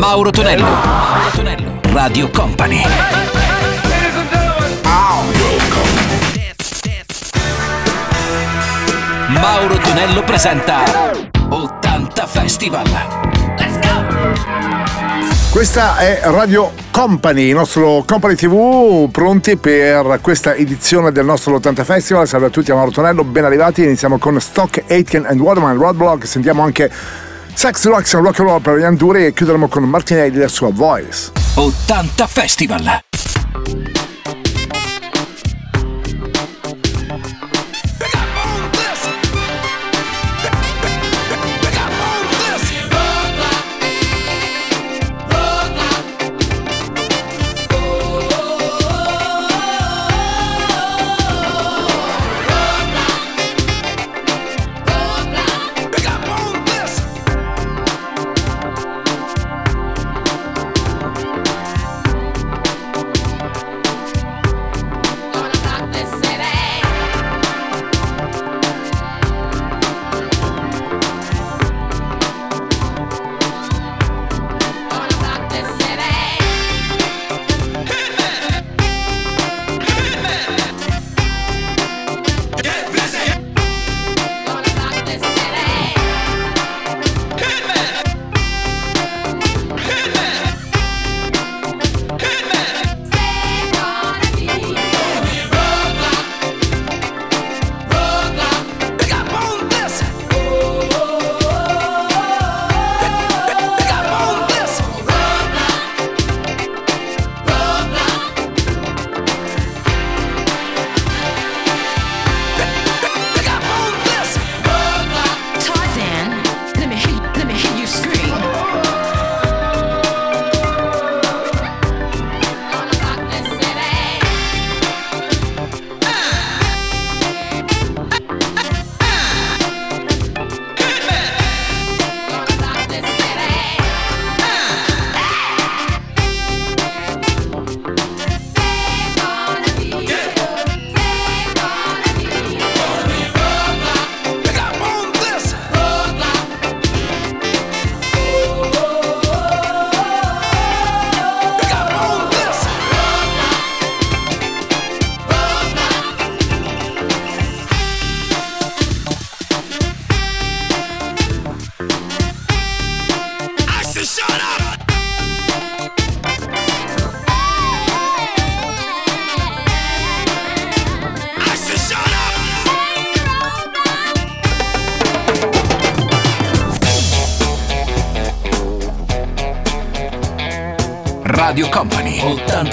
Mauro Tonello. Mauro Tonello. Radio Company. Mauro Tonello presenta 80 Festival. Let's go! Questa è Radio Company, il nostro Company TV, pronti per questa edizione del nostro 80 Festival. Salve a tutti, a Mauro Tonello, ben arrivati. Iniziamo con Stock, Aitken and Waterman, Roadblock. Sentiamo anche Sex, Rocks and Rock and Roll per Ian Duri e chiuderemo con Martinelli e la sua Voice. 80 Festival.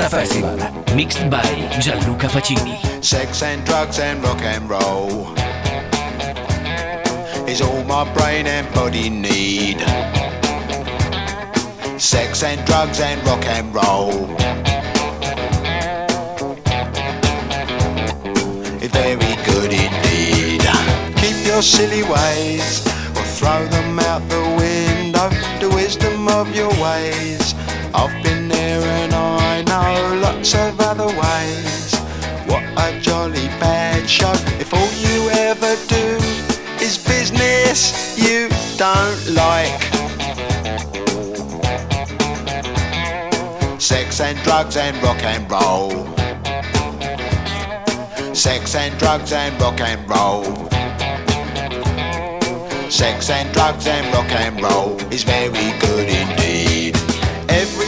80 Festival Mixed by Gianluca Pacini Sex and drugs and rock and roll Is all my brain and body need. Sex and drugs and rock and roll. Very good indeed. Keep your silly ways Or throw them out the window. The wisdom of your ways know lots of other ways. What a jolly bad show. If all you ever do is business you don't like. Sex and drugs and rock and roll. Sex and drugs and rock and roll. Sex and drugs and rock and roll is very good indeed. Every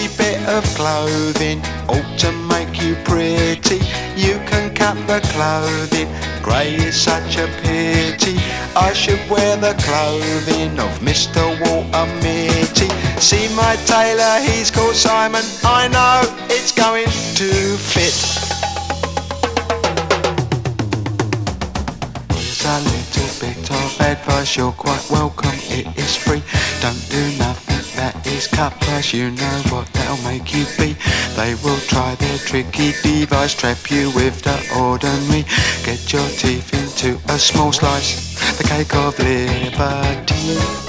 of clothing ought to make you pretty. You can cut the clothing, grey is such a pity. I should wear the clothing of Mr. Walter Mitty. See my tailor, he's called Simon. I know it's going to fit. Here's a little bit of advice, you're quite welcome, it is free. Don't do nothing that is cut price, you know what that'll make you be. They will try their tricky device, trap you with the ordinary. Get your teeth into a small slice, the cake of liberty.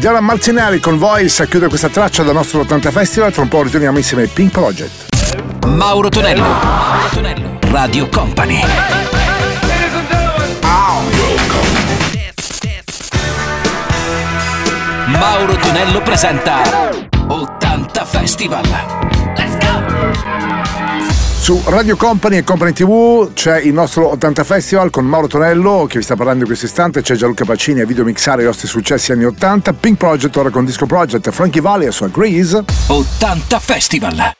Gianna Marcinelli con Voice chiude questa traccia del nostro 80 Festival. Tra un po' ritorniamo insieme ai Pink Project. Mauro Tonello. Mauro Tonello. Radio Company. Mauro Tonello presenta 80 Festival. Let's go! Su Radio Company e Company TV c'è il nostro 80 Festival con Mauro Tonello che vi sta parlando in questo istante, c'è Gianluca Pacini a video mixare i nostri successi anni 80, Pink Project ora con Disco Project, Frankie Valli a sua Grease. 80 Festival.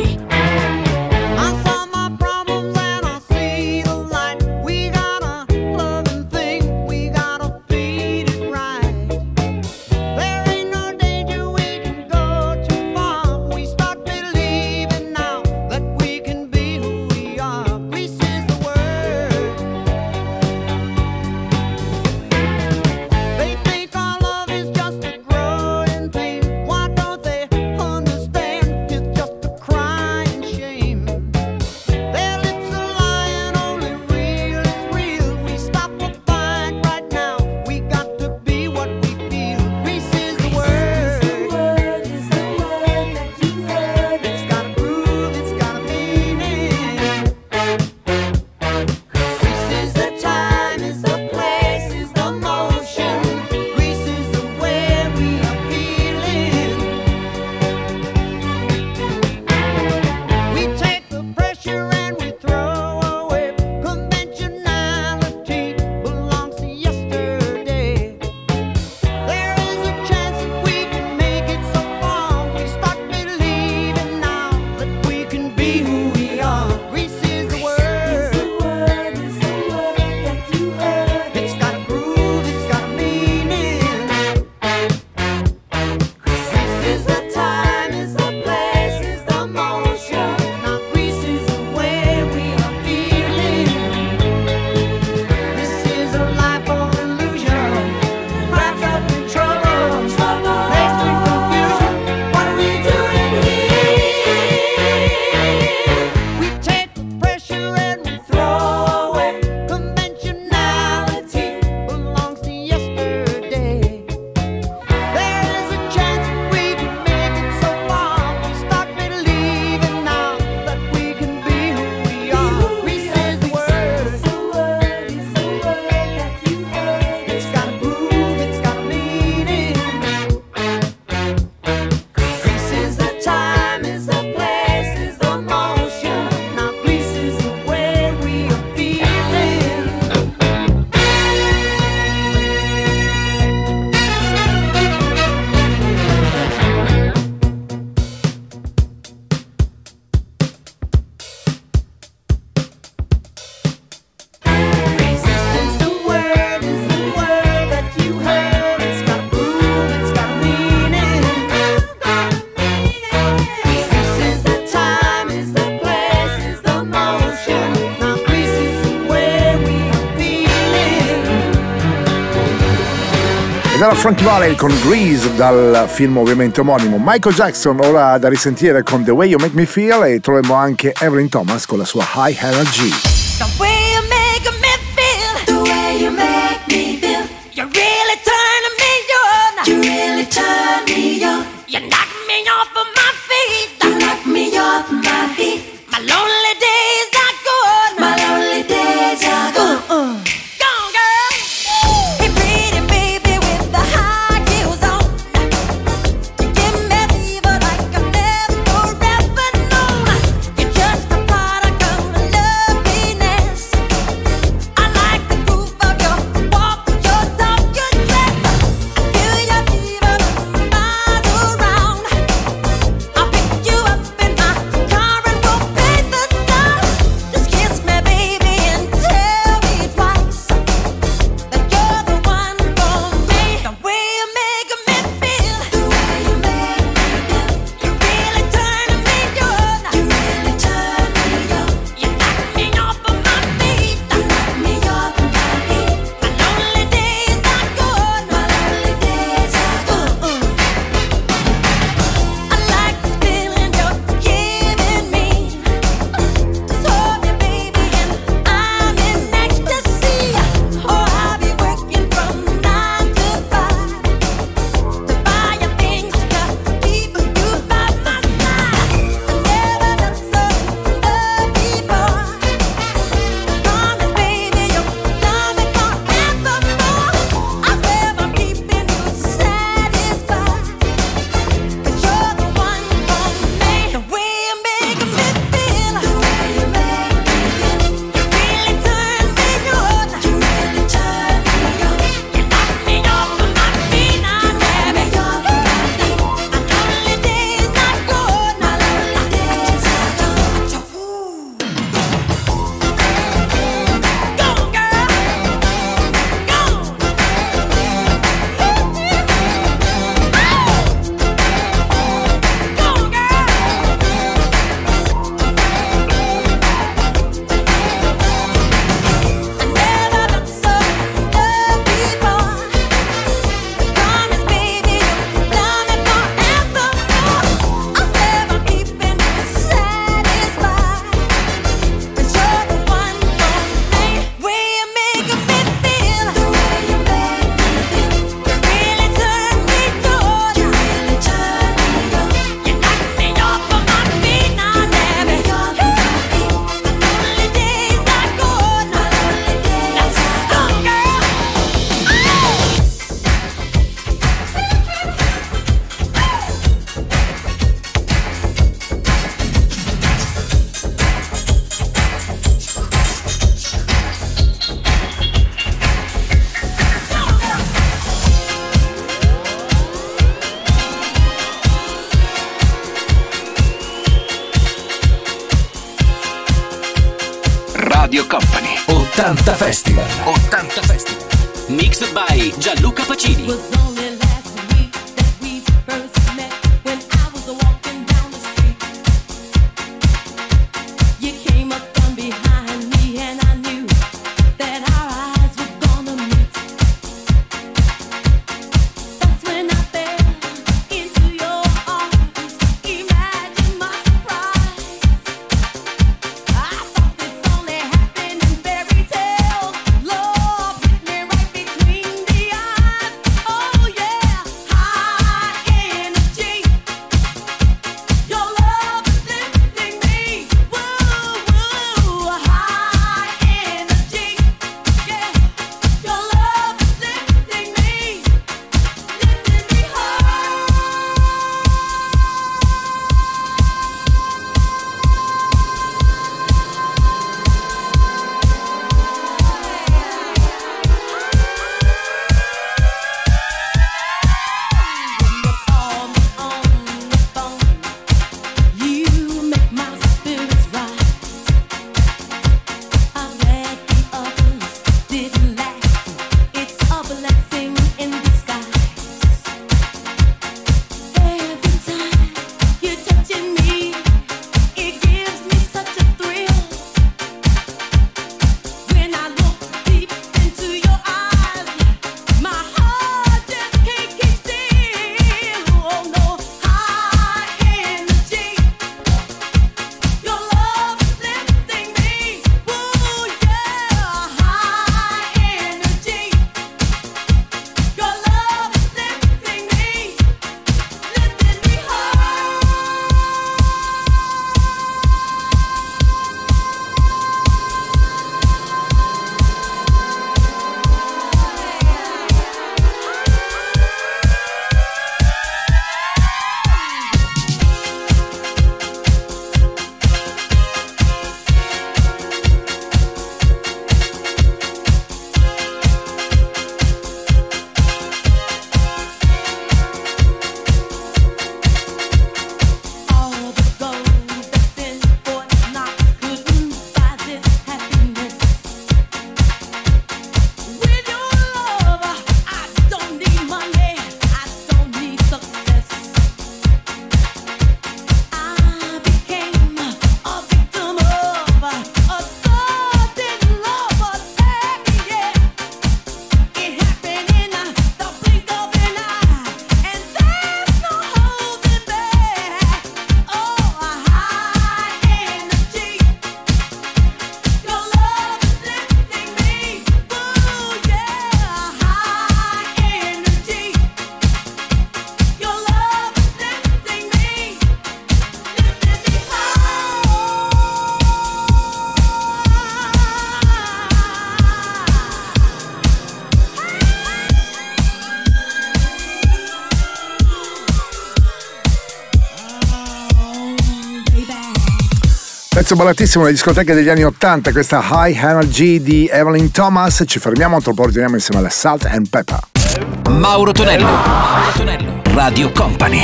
Frankie Valley con Grease dal film ovviamente omonimo. Michael Jackson ora da risentire con The Way You Make Me Feel e troviamo anche Evelyn Thomas con la sua High Energy. Pezzo ballatissimo nelle discoteche degli anni 80, questa High Energy di Evelyn Thomas. Ci fermiamo, tra poco torniamo insieme alla Salt and Pepper. Mauro Tonello, Mauro Tonello, Radio Company.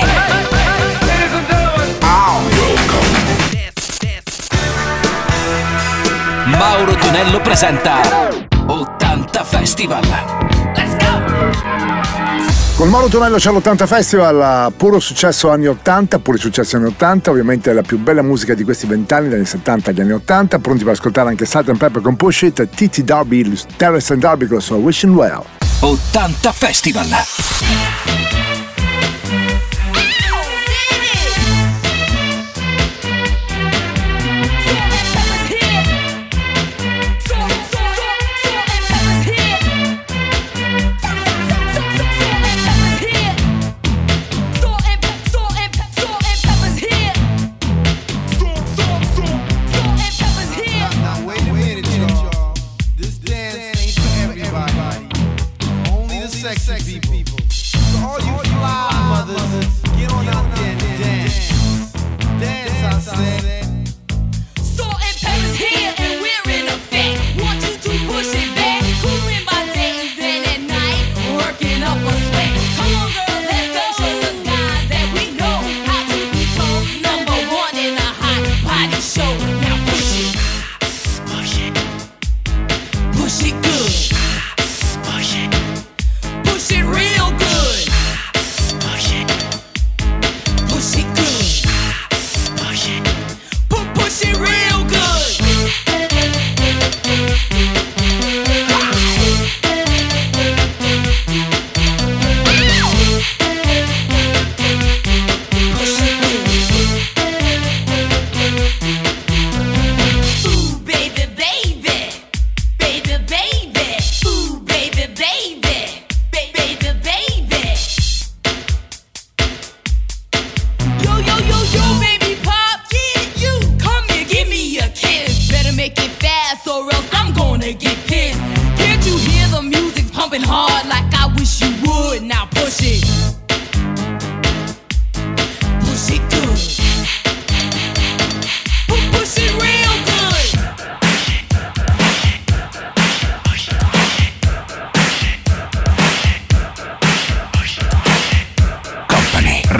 Mauro Tonello presenta 80 Festival. Let's go! Con Mauro Tonello c'è l'80 Festival, puro successo anni 80, puro successo anni 80, ovviamente la più bella musica di questi vent'anni, dagli 70 agli anni 80, pronti per ascoltare anche Salt and Pepper con Push It, T.T. Darby, Terrence and Darby con la sua Wishing Well. 80 Festival!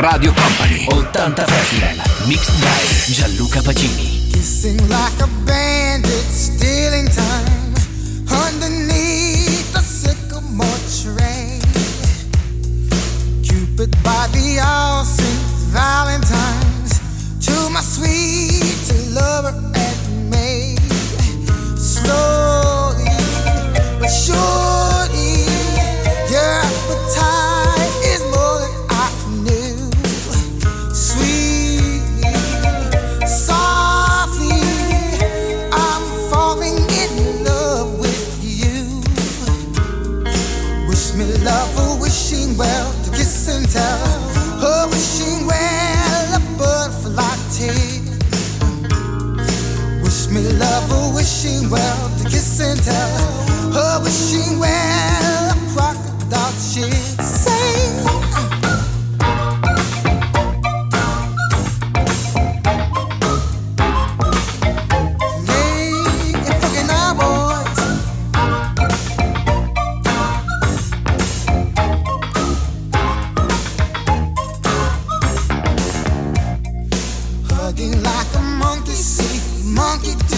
80 Festival. Mixed by Gianluca Pacini. Kissing like a bandit, stealing time underneath the sycamore tree. Cupid by the all saints, Valentine's to my sweet lover and me. Slowly but surely, well to kiss and tell. Her wishing well, a crocodile she sang. like a monkey see, monkey do.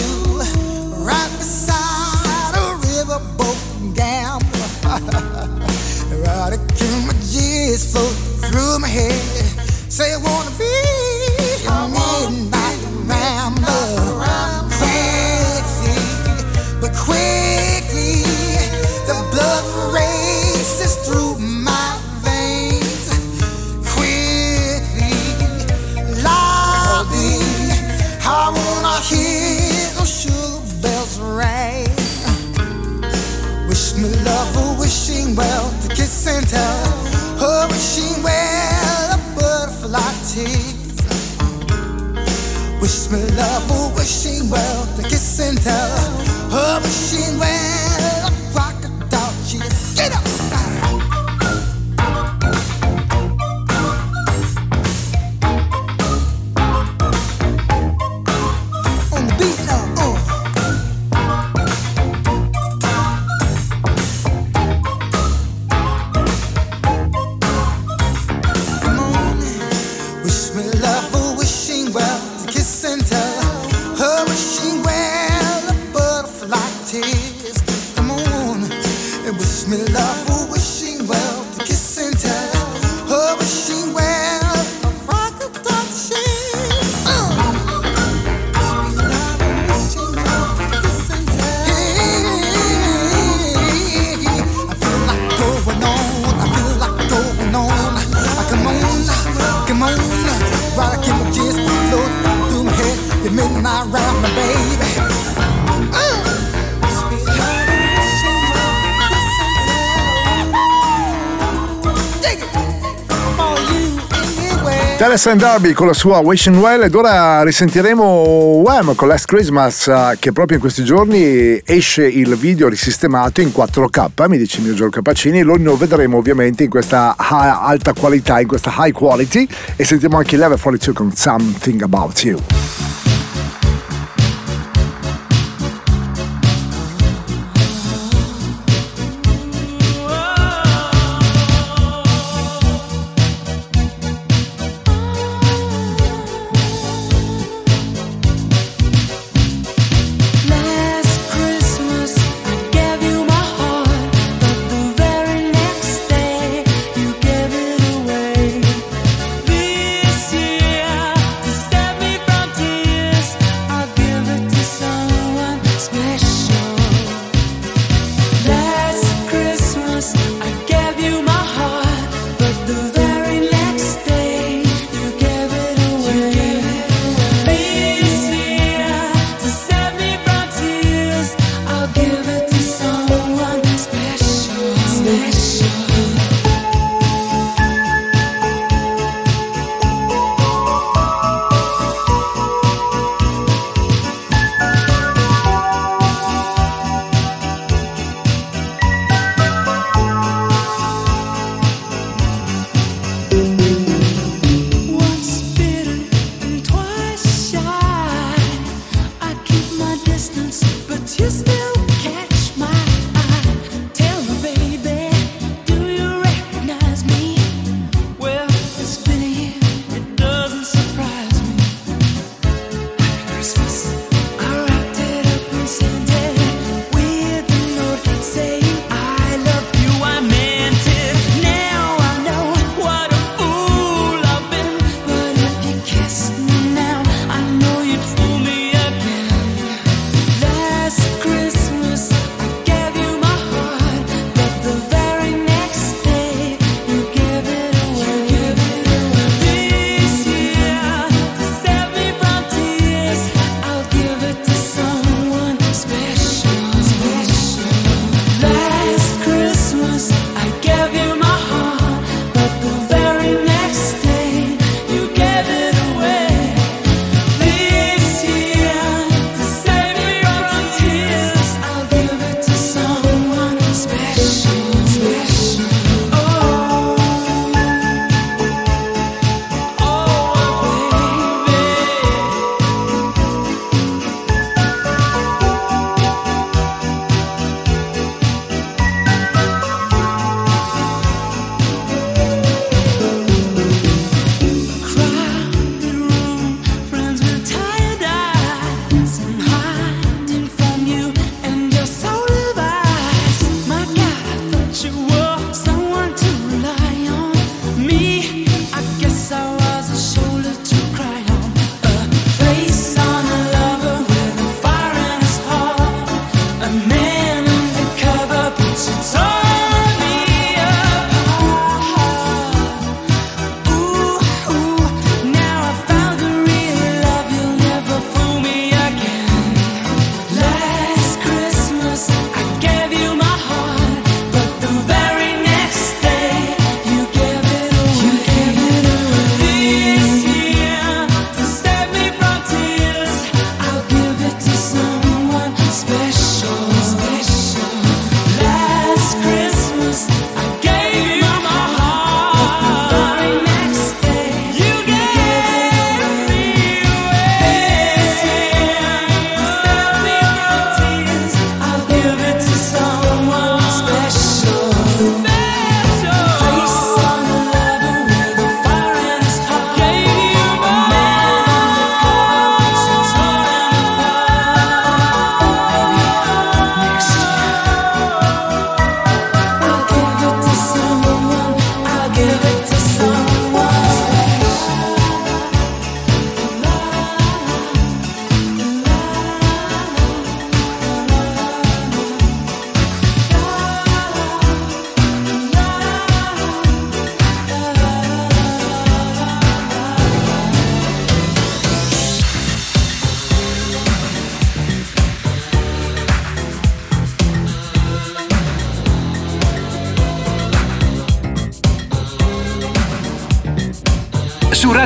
Wish me love, a wishing well to kiss and tell. A wishing well, butterfly tears. And wish me love, Tellison Darby con la sua Wishing Well. Ed ora risentiremo Wham! con Last Christmas eh, che proprio in questi giorni esce il video risistemato in 4K, mi dice il mio Giorgio Capacini, lo vedremo ovviamente in questa alta qualità, in questa high quality. E sentiamo anche Level 42 con Something About You.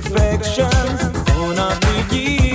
Perfection. Gonna be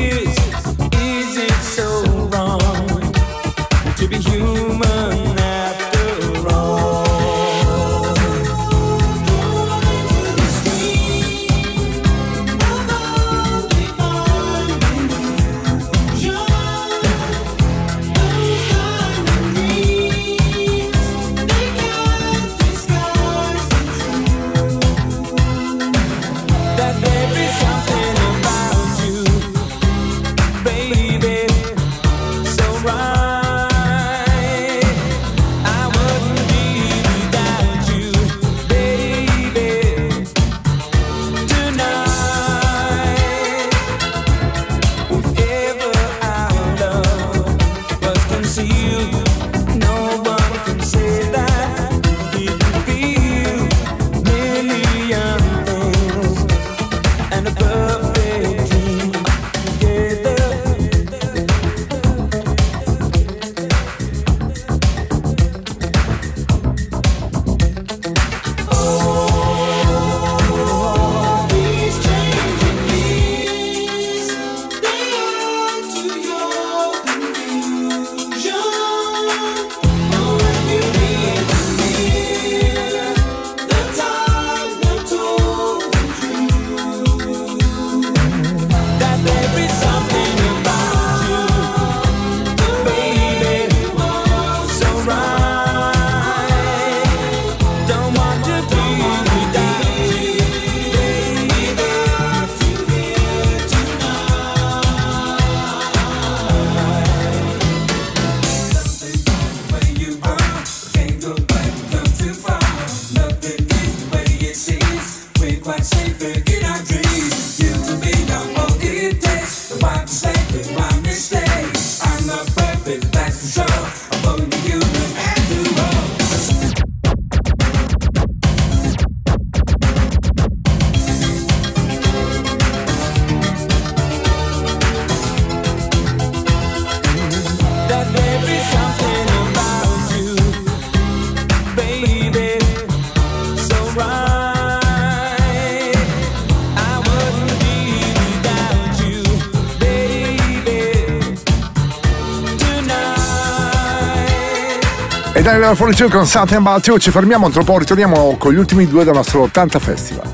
E dai la fornitura con Something About You, ci fermiamo un po', ritorniamo con gli ultimi due del nostro 80 Festival.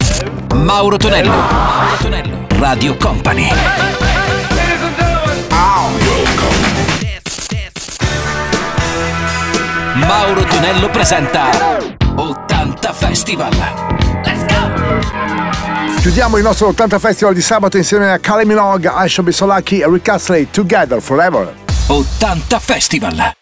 Mauro Tonello, Mauro Tonello, Radio Company. Mauro Tonello presenta 80 Festival. Let's go! Chiudiamo il nostro 80 Festival di sabato insieme a Kale Minogue, Aisha Bisolaki e Rick Astley, Together Forever. 80 Festival.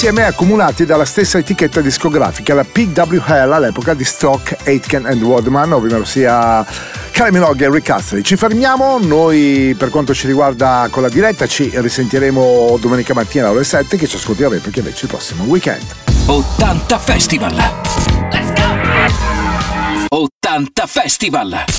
insieme accumulati dalla stessa etichetta discografica, la PWL all'epoca di Stock, Aitken and Waldman, ovvero sia Kylie Minogue e Rick Astley. Ci fermiamo, noi per quanto ci riguarda con la diretta ci risentiremo domenica mattina alle 7 che ci ascolterà perché invece il prossimo weekend. 80 Festival! Let's go! 80 Festival!